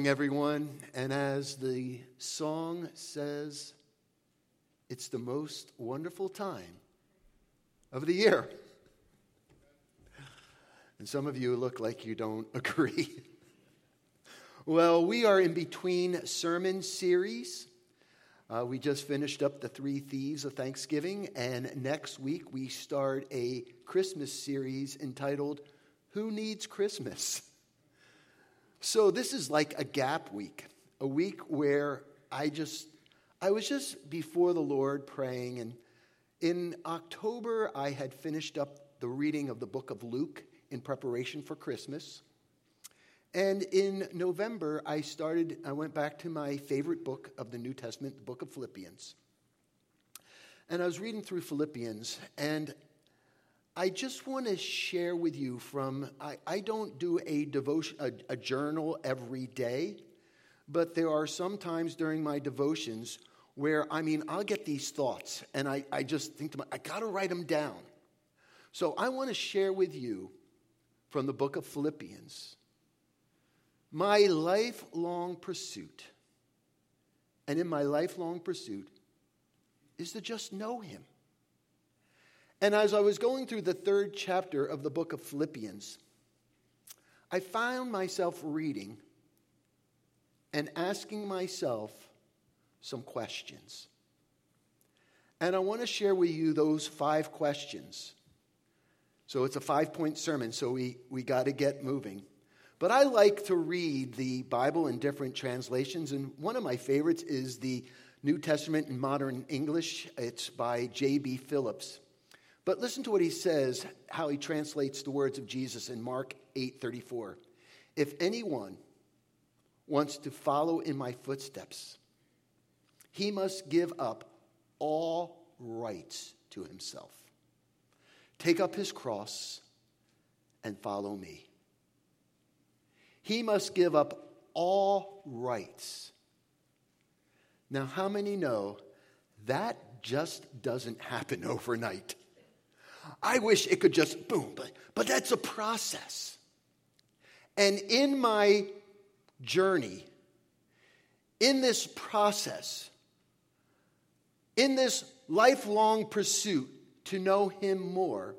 morning, everyone. And as the song says, it's the most wonderful time of the year. And some of you look like you don't agree. well, we are in between sermon series. Uh, we just finished up the three thieves of Thanksgiving, and next week we start a Christmas series entitled Who Needs Christmas? So this is like a gap week, a week where I just I was just before the Lord praying and in October I had finished up the reading of the book of Luke in preparation for Christmas. And in November I started I went back to my favorite book of the New Testament, the book of Philippians. And I was reading through Philippians and I just want to share with you from, I, I don't do a devotion, a, a journal every day, but there are some times during my devotions where, I mean, I'll get these thoughts and I, I just think to myself, I got to write them down. So I want to share with you from the book of Philippians my lifelong pursuit. And in my lifelong pursuit is to just know him. And as I was going through the third chapter of the book of Philippians, I found myself reading and asking myself some questions. And I want to share with you those five questions. So it's a five point sermon, so we, we got to get moving. But I like to read the Bible in different translations, and one of my favorites is the New Testament in Modern English. It's by J.B. Phillips. But listen to what he says, how he translates the words of Jesus in Mark 8:34. If anyone wants to follow in my footsteps, he must give up all rights to himself. Take up his cross and follow me. He must give up all rights. Now, how many know that just doesn't happen overnight? I wish it could just boom, but, but that's a process. And in my journey, in this process, in this lifelong pursuit to know Him more,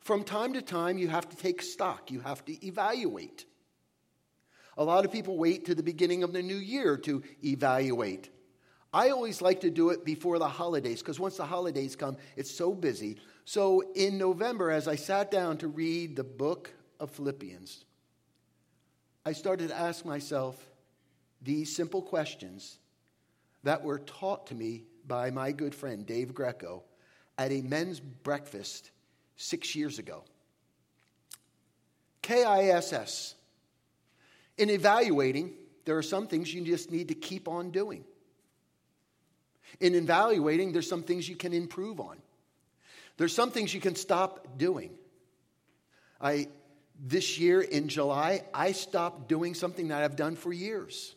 from time to time you have to take stock, you have to evaluate. A lot of people wait to the beginning of the new year to evaluate. I always like to do it before the holidays because once the holidays come, it's so busy. So in November, as I sat down to read the book of Philippians, I started to ask myself these simple questions that were taught to me by my good friend Dave Greco at a men's breakfast six years ago. KISS. In evaluating, there are some things you just need to keep on doing. In evaluating, there's some things you can improve on. There's some things you can stop doing. I this year in July, I stopped doing something that I've done for years.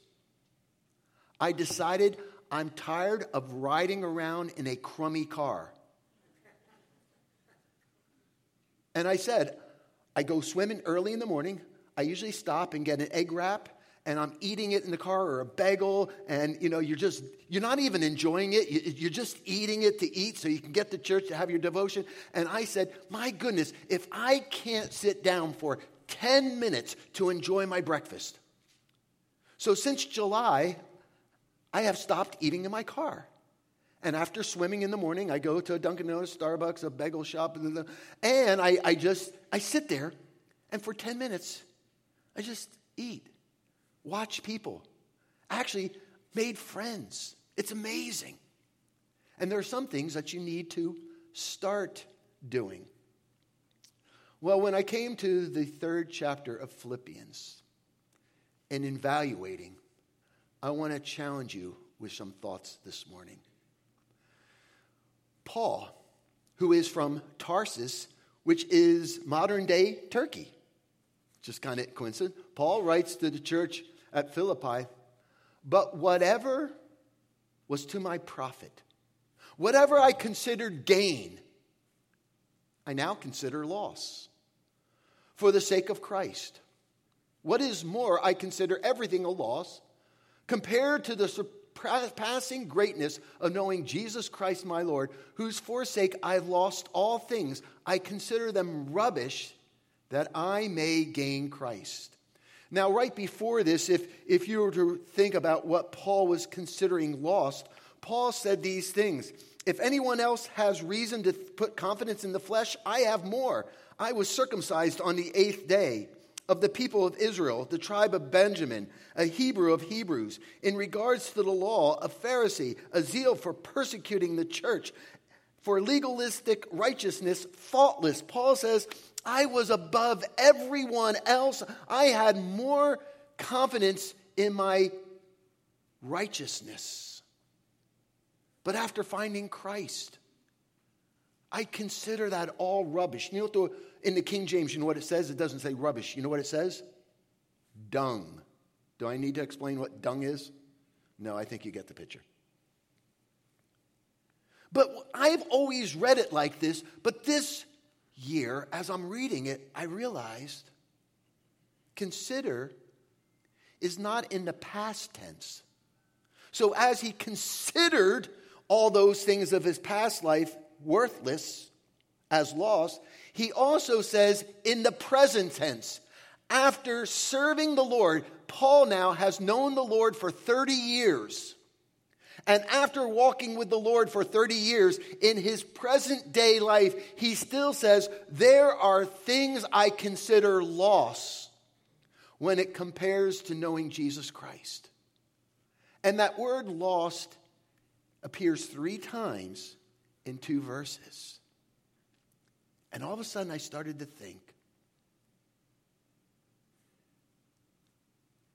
I decided I'm tired of riding around in a crummy car. And I said, I go swimming early in the morning. I usually stop and get an egg wrap and I'm eating it in the car or a bagel and you know you're just you're not even enjoying it. You're just eating it to eat so you can get to church to have your devotion. And I said my goodness if I can't sit down for 10 minutes to enjoy my breakfast. So since July I have stopped eating in my car. And after swimming in the morning, I go to a Dunkin' Donuts, Starbucks, a bagel shop, and I, I just I sit there, and for ten minutes, I just eat watch people, actually made friends It's amazing. And there are some things that you need to start doing. Well, when I came to the third chapter of Philippians and evaluating, I want to challenge you with some thoughts this morning. Paul, who is from Tarsus, which is modern day Turkey, just kind of coincident. Paul writes to the church at Philippi, but whatever was to my profit, whatever I considered gain, I now consider loss for the sake of Christ. What is more, I consider everything a loss compared to the surpassing greatness of knowing Jesus Christ my Lord, whose forsake I've lost all things. I consider them rubbish that I may gain Christ. Now, right before this, if, if you were to think about what Paul was considering lost, Paul said these things. If anyone else has reason to put confidence in the flesh, I have more. I was circumcised on the eighth day of the people of Israel, the tribe of Benjamin, a Hebrew of Hebrews, in regards to the law, a Pharisee, a zeal for persecuting the church, for legalistic righteousness, faultless. Paul says, I was above everyone else. I had more confidence in my righteousness. But after finding Christ, I consider that all rubbish. You know, what the, in the King James, you know what it says? It doesn't say rubbish. You know what it says? Dung. Do I need to explain what dung is? No, I think you get the picture. But I've always read it like this, but this year, as I'm reading it, I realized consider is not in the past tense. So as he considered all those things of his past life worthless as lost, he also says in the present tense, after serving the Lord, Paul now has known the Lord for 30 years. And after walking with the Lord for 30 years, in his present day life, he still says, There are things I consider loss when it compares to knowing Jesus Christ. And that word lost appears three times in two verses. And all of a sudden, I started to think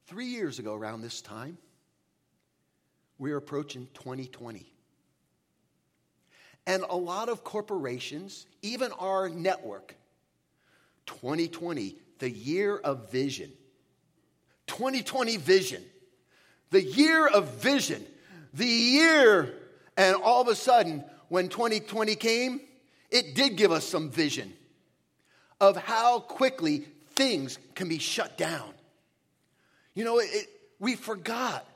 three years ago, around this time, we're approaching 2020. And a lot of corporations, even our network, 2020, the year of vision. 2020 vision. The year of vision. The year, and all of a sudden, when 2020 came, it did give us some vision of how quickly things can be shut down. You know, it, we forgot,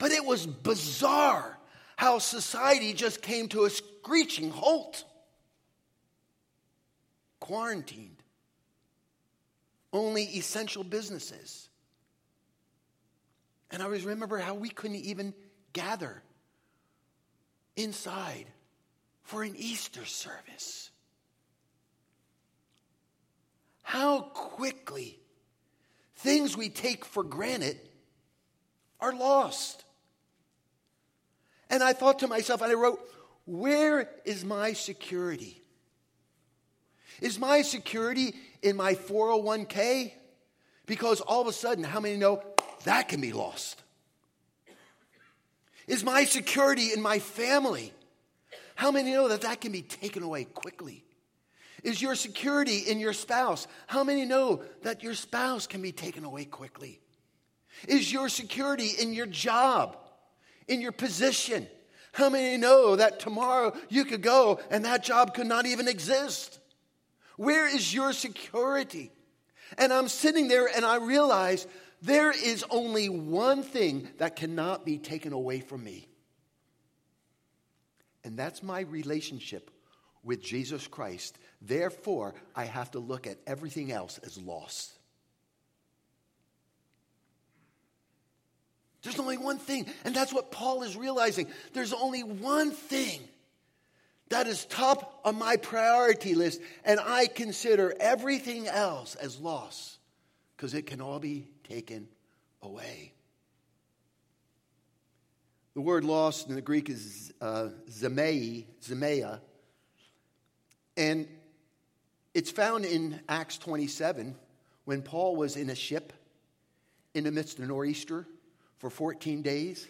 but it was bizarre how society just came to a screeching halt. Quarantined. Only essential businesses. And I always remember how we couldn't even gather inside for an Easter service. How quickly things we take for granted are lost. And I thought to myself, and I wrote, Where is my security? Is my security in my 401k? Because all of a sudden, how many know that can be lost? Is my security in my family? How many know that that can be taken away quickly? Is your security in your spouse? How many know that your spouse can be taken away quickly? Is your security in your job, in your position? How many know that tomorrow you could go and that job could not even exist? Where is your security? And I'm sitting there and I realize there is only one thing that cannot be taken away from me. And that's my relationship with Jesus Christ. Therefore, I have to look at everything else as lost. There's only one thing, and that's what Paul is realizing. There's only one thing that is top on my priority list, and I consider everything else as loss because it can all be taken away. The word lost in the Greek is uh, zemei, zemea, and it's found in Acts 27 when Paul was in a ship in the midst of a nor'easter for 14 days.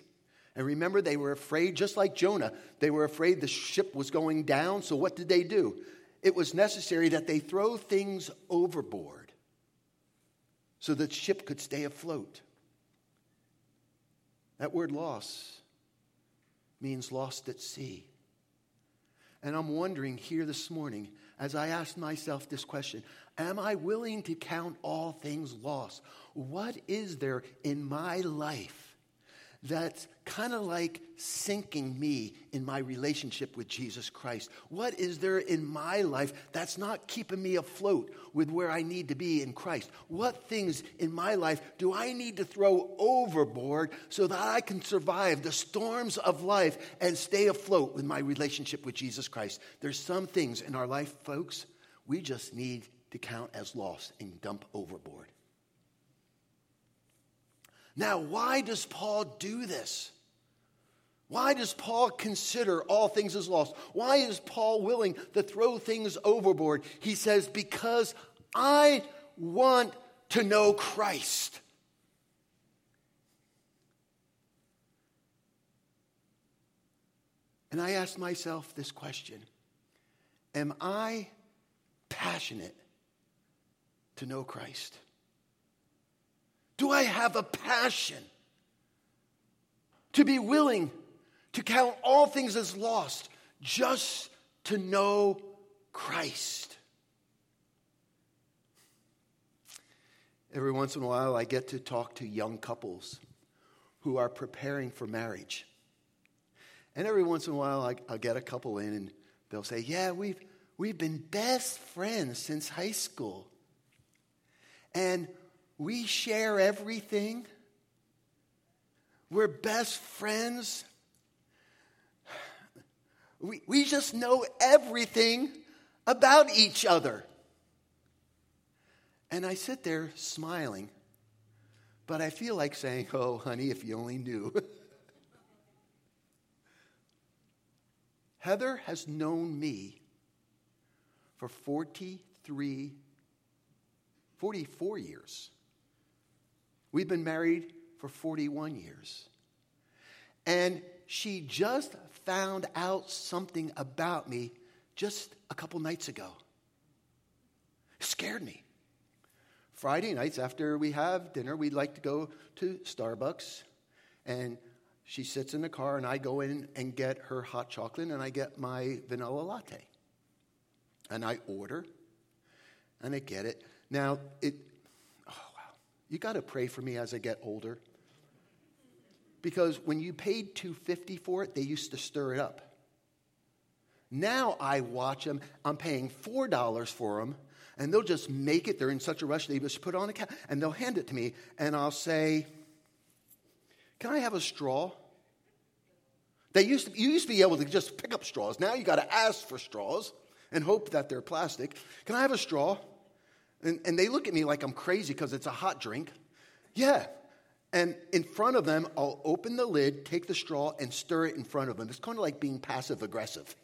And remember, they were afraid, just like Jonah, they were afraid the ship was going down. So what did they do? It was necessary that they throw things overboard so that ship could stay afloat. That word loss means lost at sea. And I'm wondering here this morning, as I ask myself this question Am I willing to count all things lost? What is there in my life that's kind of like sinking me in my relationship with Jesus Christ? What is there in my life that's not keeping me afloat with where I need to be in Christ? What things in my life do I need to throw overboard so that I can survive the storms of life and stay afloat with my relationship with Jesus Christ? There's some things in our life, folks, we just need to count as lost and dump overboard. Now, why does Paul do this? Why does Paul consider all things as lost? Why is Paul willing to throw things overboard? He says, Because I want to know Christ. And I ask myself this question Am I passionate to know Christ? Do I have a passion to be willing to count all things as lost just to know Christ? Every once in a while, I get to talk to young couples who are preparing for marriage. And every once in a while, I, will get a couple in and they'll say, Yeah, we've, we've been best friends since high school. And we share everything. We're best friends. We, we just know everything about each other. And I sit there smiling, but I feel like saying, Oh, honey, if you only knew. Heather has known me for 43, 44 years. We've been married for 41 years. And she just found out something about me just a couple nights ago. Scared me. Friday nights after we have dinner, we like to go to Starbucks. And she sits in the car, and I go in and get her hot chocolate, and I get my vanilla latte. And I order, and I get it. Now, it, oh, wow. you got to pray for me as I get older. Because when you paid 250 for it, they used to stir it up. Now I watch them, I'm paying $4 for them, and they'll just make it. They're in such a rush, they just put on a cap, and they'll hand it to me, and I'll say, Can I have a straw? They used to, you used to be able to just pick up straws. Now you got to ask for straws and hope that they're plastic. Can I have a straw? And, and they look at me like I'm crazy because it's a hot drink. Yeah. And in front of them, I'll open the lid, take the straw, and stir it in front of them. It's kind of like being passive aggressive.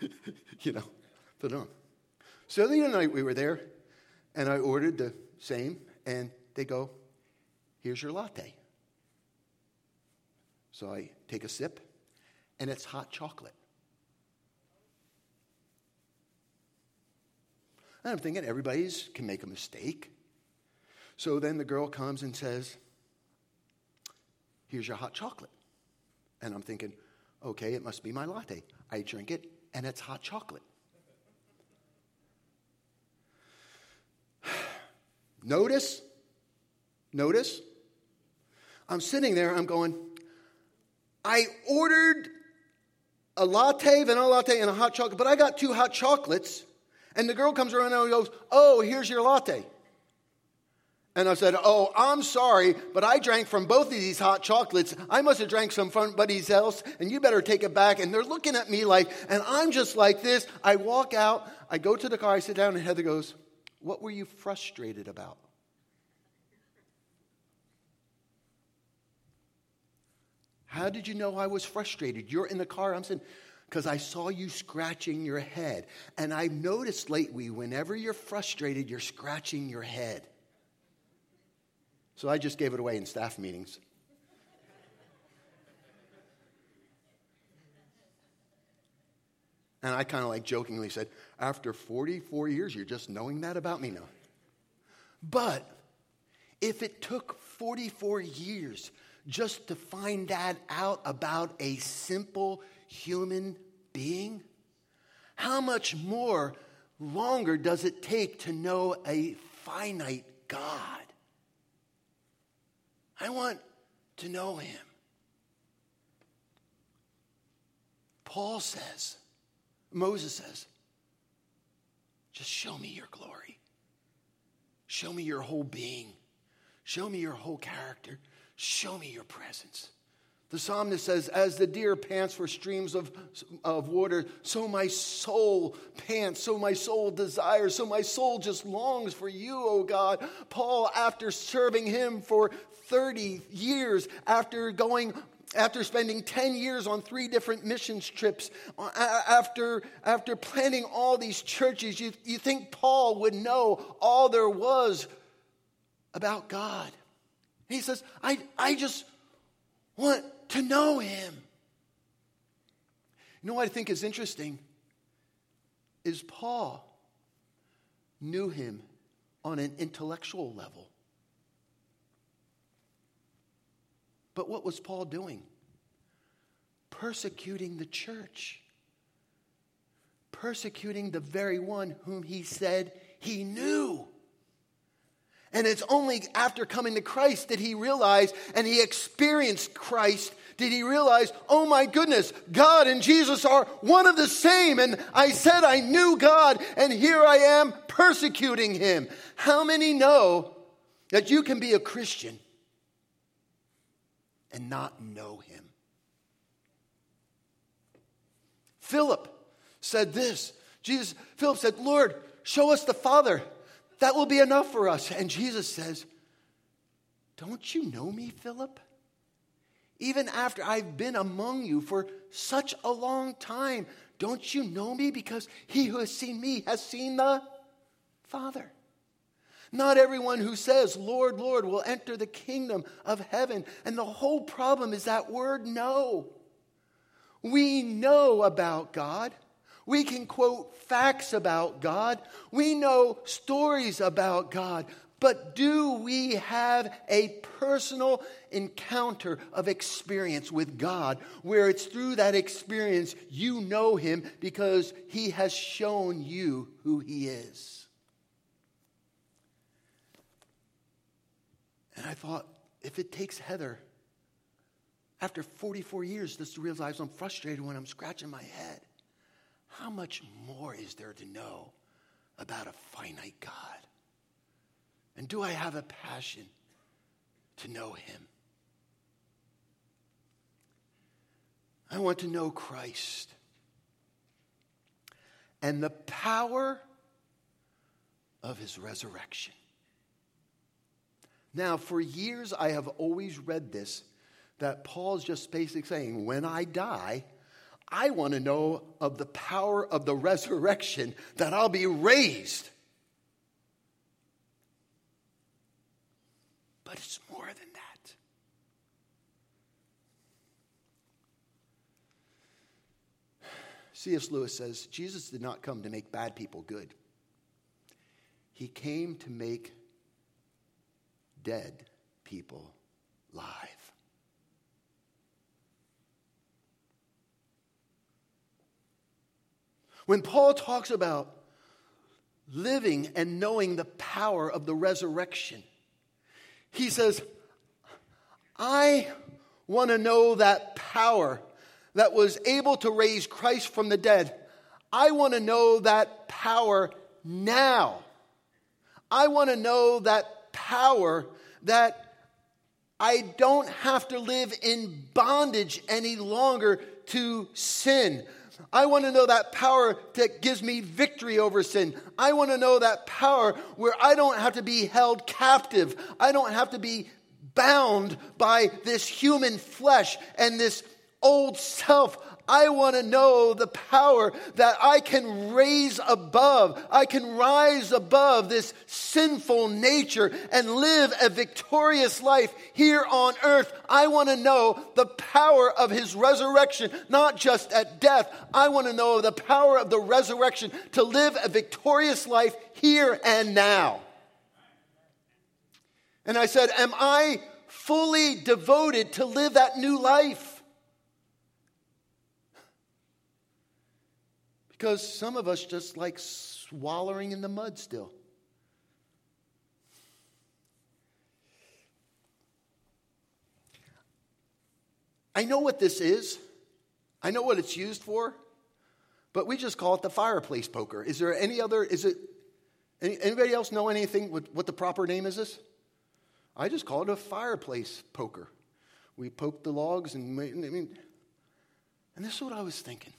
you know, put on. So the other night we were there, and I ordered the same, and they go, Here's your latte. So I take a sip, and it's hot chocolate. And I'm thinking everybody's can make a mistake. So then the girl comes and says, Here's your hot chocolate. And I'm thinking, okay, it must be my latte. I drink it, and it's hot chocolate. notice, notice, I'm sitting there, I'm going, I ordered a latte, vanilla latte, and a hot chocolate, but I got two hot chocolates. And the girl comes around and goes, Oh, here's your latte. And I said, Oh, I'm sorry, but I drank from both of these hot chocolates. I must have drank some from somebody else, and you better take it back. And they're looking at me like, and I'm just like this. I walk out, I go to the car, I sit down, and Heather goes, What were you frustrated about? How did you know I was frustrated? You're in the car. I'm saying, because I saw you scratching your head. And I've noticed lately, whenever you're frustrated, you're scratching your head. So I just gave it away in staff meetings. And I kind of like jokingly said, after 44 years, you're just knowing that about me now. But if it took 44 years just to find that out about a simple human being, how much more longer does it take to know a finite God? I want to know him. Paul says, Moses says, just show me your glory. Show me your whole being. Show me your whole character. Show me your presence. The psalmist says, As the deer pants for streams of, of water, so my soul pants, so my soul desires, so my soul just longs for you, O God. Paul, after serving him for 30 years, after going after spending 10 years on three different missions trips, uh, after, after planning all these churches, you, you think Paul would know all there was about God. He says, I, I just want to know him. You know what I think is interesting? Is Paul knew him on an intellectual level. But what was Paul doing? Persecuting the church, persecuting the very one whom he said he knew. And it's only after coming to Christ that he realized and he experienced Christ did he realize, oh my goodness, God and Jesus are one of the same. And I said I knew God, and here I am persecuting him. How many know that you can be a Christian and not know him. Philip said this. Jesus, Philip said, Lord, show us the Father. That will be enough for us. And Jesus says, Don't you know me, Philip? Even after I've been among you for such a long time, don't you know me? Because he who has seen me has seen the Father. Not everyone who says, Lord, Lord, will enter the kingdom of heaven. And the whole problem is that word know. We know about God. We can quote facts about God. We know stories about God. But do we have a personal encounter of experience with God where it's through that experience you know Him because He has shown you who He is? And I thought, if it takes Heather, after 44 years, just to realize I'm frustrated when I'm scratching my head, how much more is there to know about a finite God? And do I have a passion to know Him? I want to know Christ and the power of His resurrection. Now, for years, I have always read this that Paul's just basically saying, when I die, I want to know of the power of the resurrection that I'll be raised. But it's more than that. C.S. Lewis says Jesus did not come to make bad people good, he came to make dead people live. When Paul talks about living and knowing the power of the resurrection, he says, I want to know that power that was able to raise Christ from the dead. I want to know that power now. I want to know that power that I don't have to live in bondage any longer to sin. I want to know that power that gives me victory over sin. I want to know that power where I don't have to be held captive. I don't have to be bound by this human flesh and this old self. I want to know the power that I can raise above. I can rise above this sinful nature and live a victorious life here on earth. I want to know the power of his resurrection, not just at death. I want to know the power of the resurrection to live a victorious life here and now. And I said, Am I fully devoted to live that new life? Because some of us just like swallowing in the mud still. I know what this is. I know what it's used for, but we just call it the fireplace poker. Is there any other, is it, any, anybody else know anything what, what the proper name is this? I just call it a fireplace poker. We poke the logs and, I mean, and this is what I was thinking.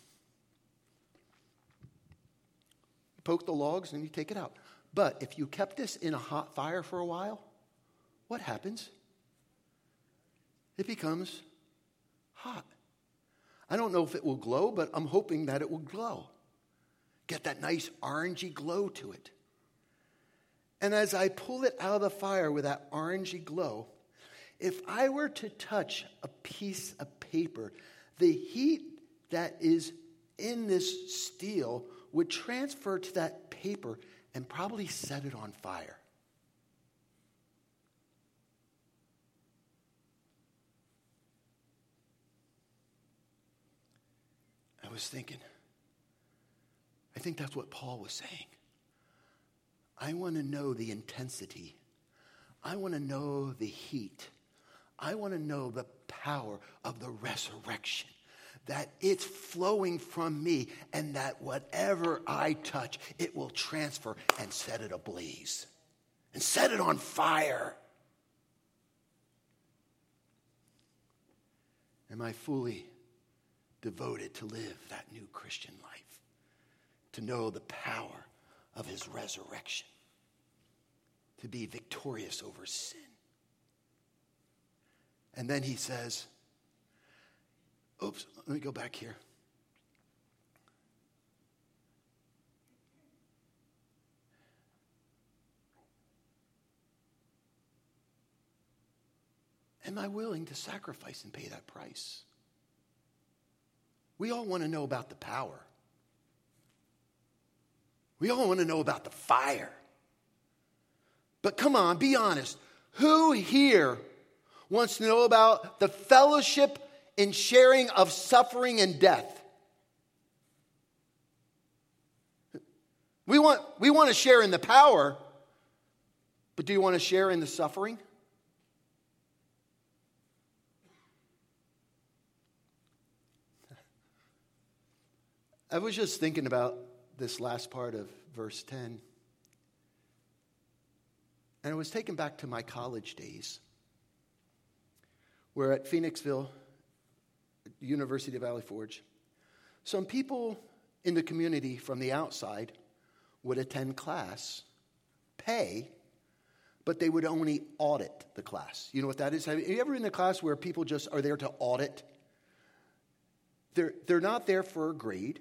Poke the logs and you take it out. But if you kept this in a hot fire for a while, what happens? It becomes hot. I don't know if it will glow, but I'm hoping that it will glow. Get that nice orangey glow to it. And as I pull it out of the fire with that orangey glow, if I were to touch a piece of paper, the heat that is in this steel would transfer to that paper and probably set it on fire. I was thinking, I think that's what Paul was saying. I want to know the intensity. I want to know the heat. I want to know the power of the resurrection that it's flowing from me and that whatever I touch, it will transfer and set it ablaze and set it on fire. Am I fully devoted to live that new Christian life? To know the power of his resurrection? To be victorious over sin? And then he says, Oops, let me go back here. Am I willing to sacrifice and pay that price? We all want to know about the power. We all want to know about the fire. But come on, be honest. Who here wants to know about the fellowship in sharing of suffering and death. We want, we want to share in the power, but do you want to share in the suffering? I was just thinking about this last part of verse 10. And I was taken back to my college days, where at Phoenixville University of Valley Forge, some people in the community from the outside would attend class, pay, but they would only audit the class. You know what that is? Have you ever been in a class where people just are there to audit? They're, they're not there for a grade.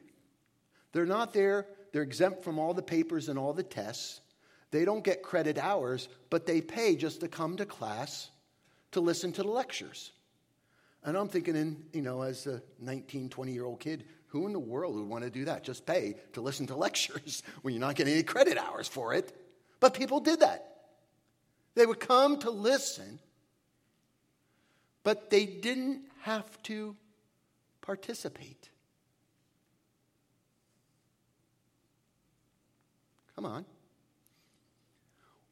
They're not there, they're exempt from all the papers and all the tests. They don't get credit hours, but they pay just to come to class to listen to the lectures. And I'm thinking, in, you know, as a 19, 20 year old kid, who in the world would want to do that? Just pay to listen to lectures when you're not getting any credit hours for it. But people did that. They would come to listen, but they didn't have to participate. Come on.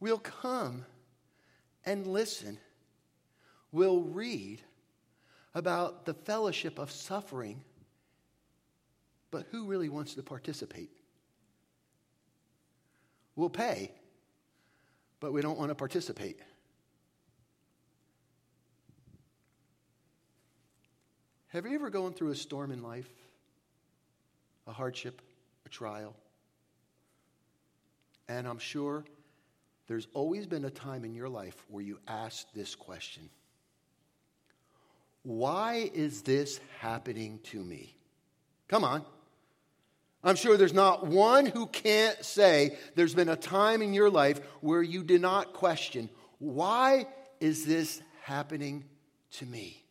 We'll come and listen. We'll read about the fellowship of suffering, but who really wants to participate? We'll pay, but we don't want to participate. Have you ever gone through a storm in life? A hardship, a trial? And I'm sure There's always been a time in your life where you asked this question Why is this happening to me? Come on. I'm sure there's not one who can't say there's been a time in your life where you did not question, Why is this happening to me?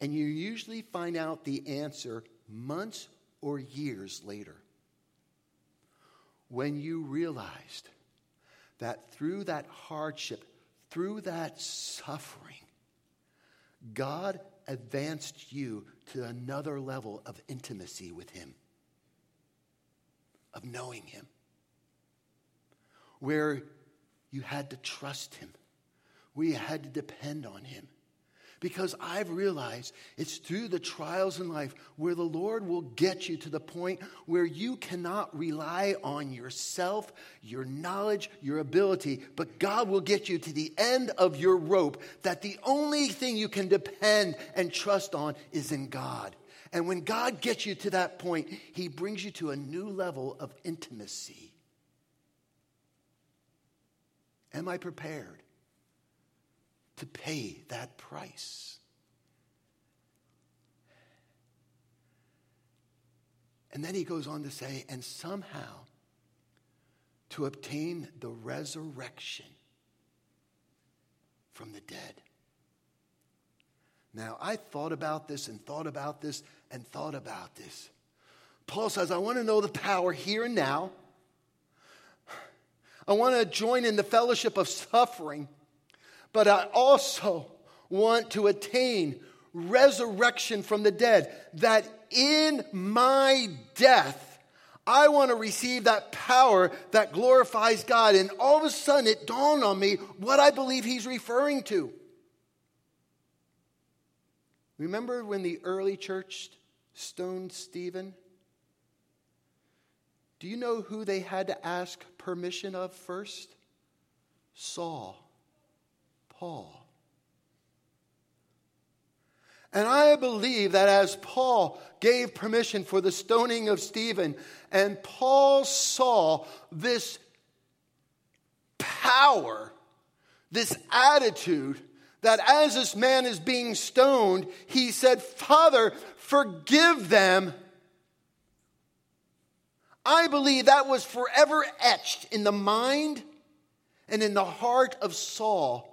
And you usually find out the answer months or years later when you realized that through that hardship, through that suffering, God advanced you to another level of intimacy with Him, of knowing Him, where you had to trust Him, where you had to depend on Him because I've realized it's through the trials in life where the Lord will get you to the point where you cannot rely on yourself, your knowledge, your ability, but God will get you to the end of your rope that the only thing you can depend and trust on is in God. And when God gets you to that point, He brings you to a new level of intimacy. Am I prepared? To pay that price. And then he goes on to say, and somehow to obtain the resurrection from the dead. Now, I thought about this and thought about this and thought about this. Paul says, I want to know the power here and now. I want to join in the fellowship of suffering but I also want to attain resurrection from the dead, that in my death, I want to receive that power that glorifies God. And all of a sudden, it dawned on me what I believe he's referring to. Remember when the early church stoned Stephen? Do you know who they had to ask permission of first? Saul. Paul. And I believe that as Paul gave permission for the stoning of Stephen, and Paul saw this power, this attitude, that as this man is being stoned, he said, Father, forgive them. I believe that was forever etched in the mind and in the heart of Saul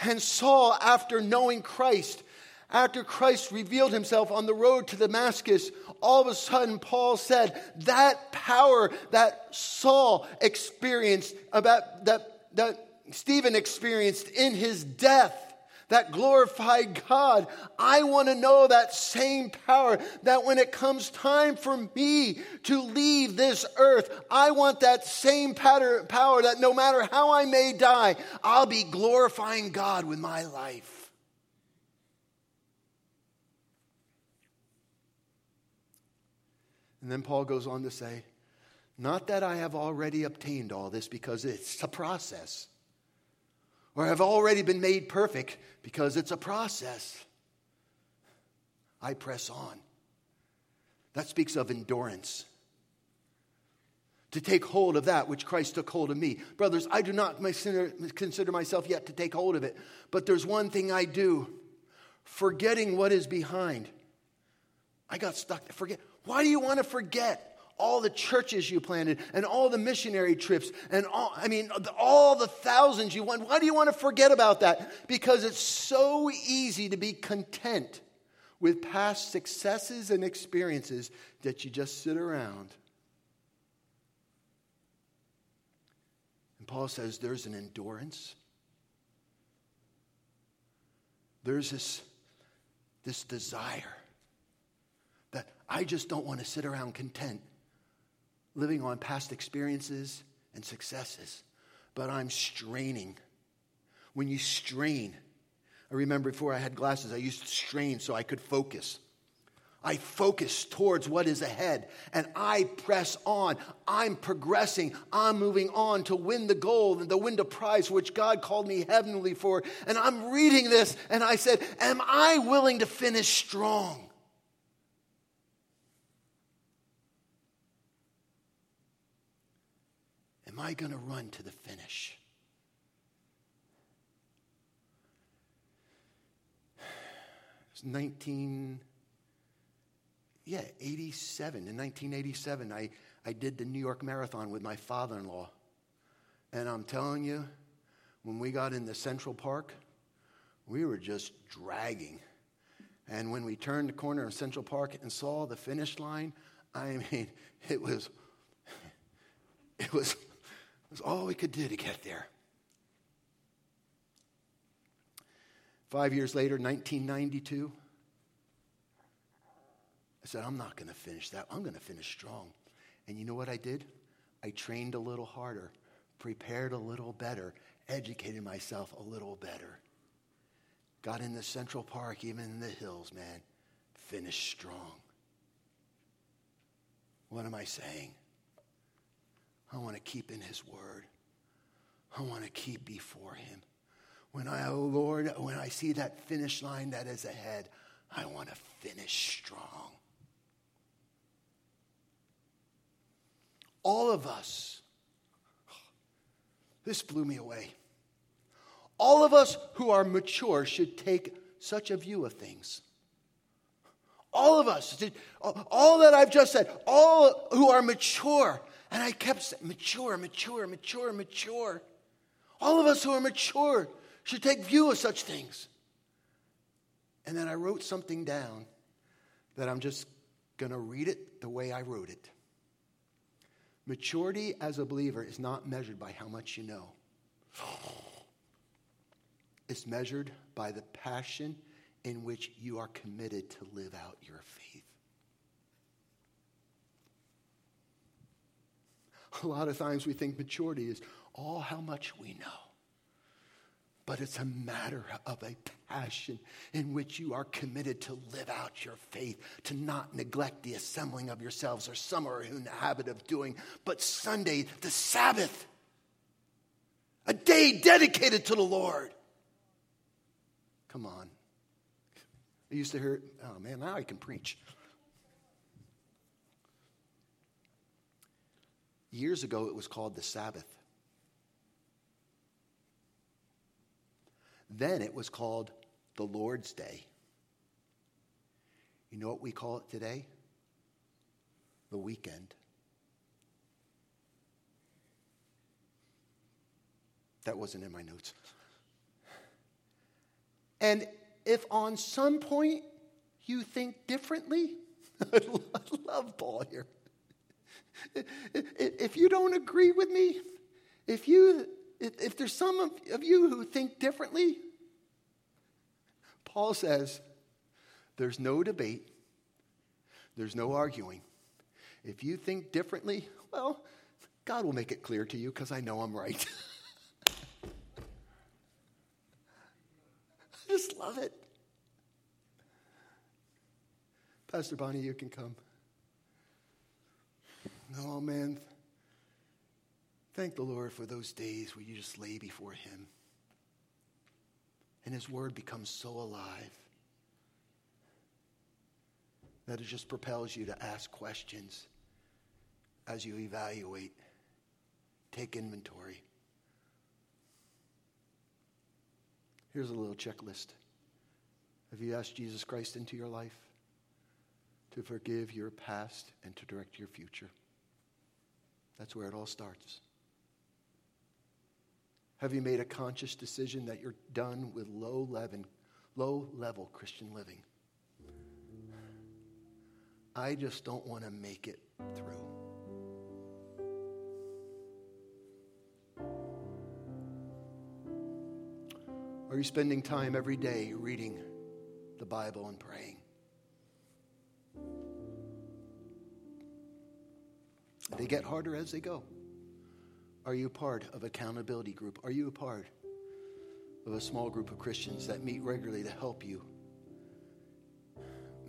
and Saul, after knowing Christ, after Christ revealed himself on the road to Damascus, all of a sudden Paul said that power that Saul experienced, about that, that Stephen experienced in his death, that glorified God. I want to know that same power that when it comes time for me to leave this earth, I want that same power that no matter how I may die, I'll be glorifying God with my life. And then Paul goes on to say, Not that I have already obtained all this because it's a process or have already been made perfect because it's a process. I press on. That speaks of endurance. To take hold of that which Christ took hold of me. Brothers, I do not consider myself yet to take hold of it, but there's one thing I do forgetting what is behind. I got stuck. Forget. Why do you want to forget? All the churches you planted and all the missionary trips and all, I mean, all the thousands you won. Why do you want to forget about that? Because it's so easy to be content with past successes and experiences that you just sit around. And Paul says there's an endurance. There's this, this desire that I just don't want to sit around content living on past experiences and successes, but I'm straining. When you strain, I remember before I had glasses, I used to strain so I could focus. I focus towards what is ahead and I press on. I'm progressing. I'm moving on to win the gold and to win the prize which God called me heavenly for. And I'm reading this and I said, Am I willing to finish strong? Am I going to run to the finish? It's 19, yeah, 87. In 1987, I, I did the New York Marathon with my father in law. And I'm telling you, when we got into Central Park, we were just dragging. And when we turned the corner of Central Park and saw the finish line, I mean, it was, it was, was all we could do to get there. Five years later, 1992, I said, I'm not going to finish that. I'm going to finish strong. And you know what I did? I trained a little harder, prepared a little better, educated myself a little better. Got in the Central Park, even in the hills, man. Finished strong. What am I saying? I want to keep in His Word. I want to keep before Him. When I, oh Lord, when I see that finish line that is ahead, I want to finish strong. All of us, this blew me away. All of us who are mature should take such a view of things. All of us, all that I've just said, all who are mature, and I kept saying, mature, mature, mature, mature. All of us who are mature should take view of such things. And then I wrote something down that I'm just going to read it the way I wrote it. Maturity as a believer is not measured by how much you know. It's measured by the passion in which you are committed to live out your faith. A lot of times we think maturity is all how much we know. But it's a matter of a passion in which you are committed to live out your faith, to not neglect the assembling of yourselves, or some are in the habit of doing, but Sunday, the Sabbath, a day dedicated to the Lord. Come on. I used to hear, oh man, now I can preach. Years ago, it was called the Sabbath. Then it was called the Lord's Day. You know what we call it today? The weekend. That wasn't in my notes. And if on some point you think differently, I love Paul here. If you don't agree with me, if you if there's some of you who think differently, Paul says there's no debate, there's no arguing. If you think differently, well, God will make it clear to you because I know I'm right. I just love it. Pastor Bonnie, you can come. Oh, man. Thank the Lord for those days where you just lay before Him and His Word becomes so alive that it just propels you to ask questions as you evaluate, take inventory. Here's a little checklist. Have you asked Jesus Christ into your life to forgive your past and to direct your future? That's where it all starts. Have you made a conscious decision that you're done with low level, low level Christian living? I just don't want to make it through. Are you spending time every day reading the Bible and praying? They get harder as they go. Are you part of accountability group? Are you a part of a small group of Christians that meet regularly to help you?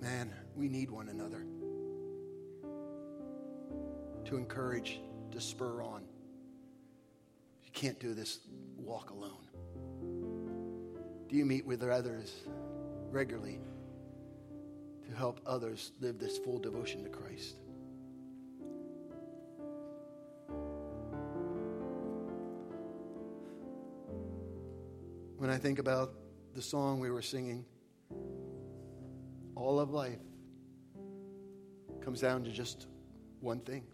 Man, we need one another to encourage, to spur on. You can't do this walk alone. Do you meet with others regularly to help others live this full devotion to Christ? When I think about the song we were singing, all of life comes down to just one thing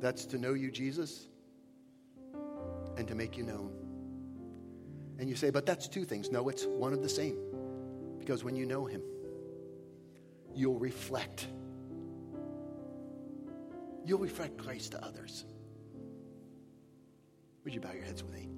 that's to know you, Jesus, and to make you known. And you say, but that's two things. No, it's one of the same. Because when you know Him, you'll reflect. You'll reflect Christ to others. Would you bow your heads with me?